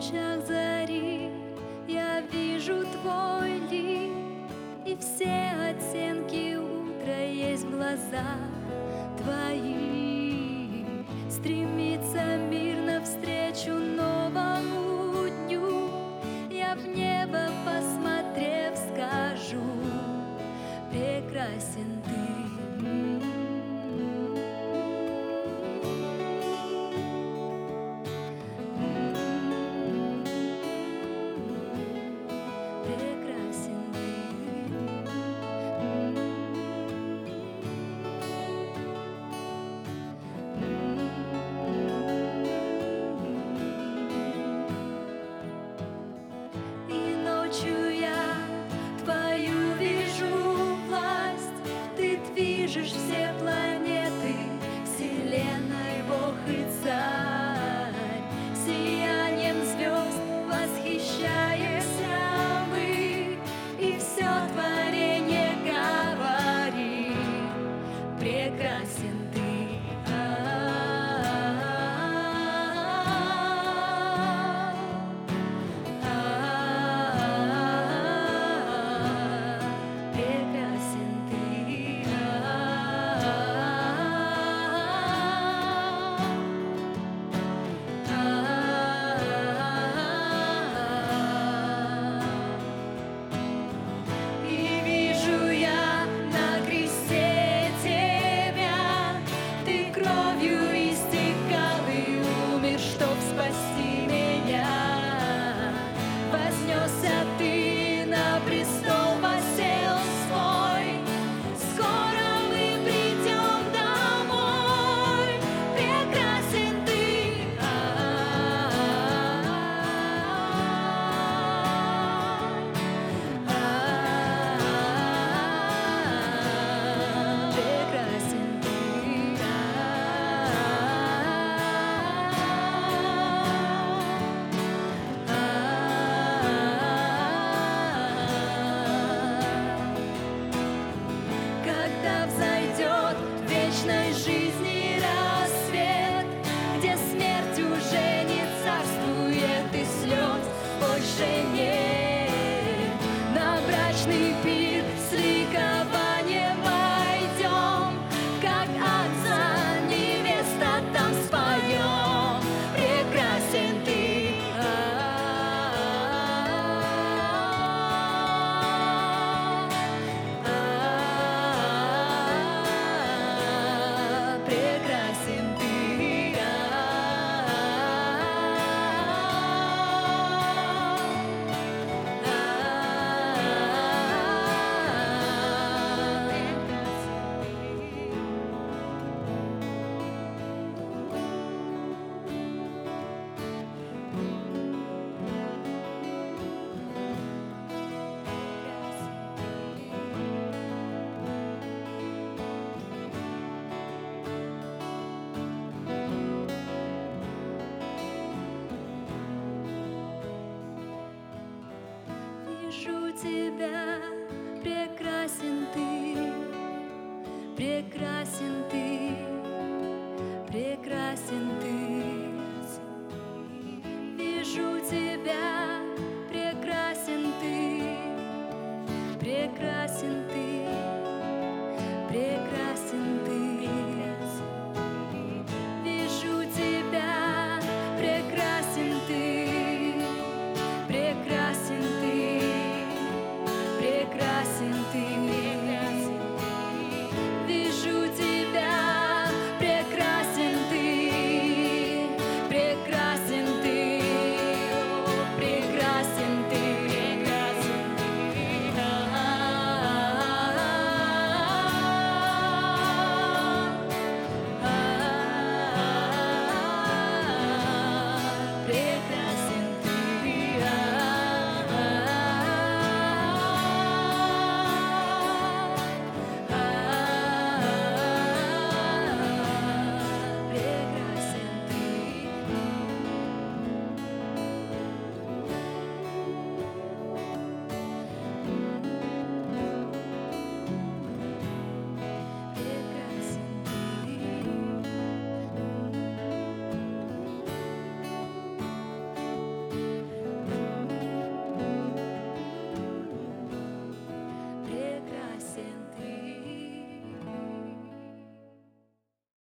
лучах зари Я вижу твой ли И все оттенки утра есть в глазах твои. Стремится мир навстречу новому дню Я в небе Сен be тебя, прекрасен ты, прекрасен ты, прекрасен ты. Вижу тебя, прекрасен ты, прекрасен ты.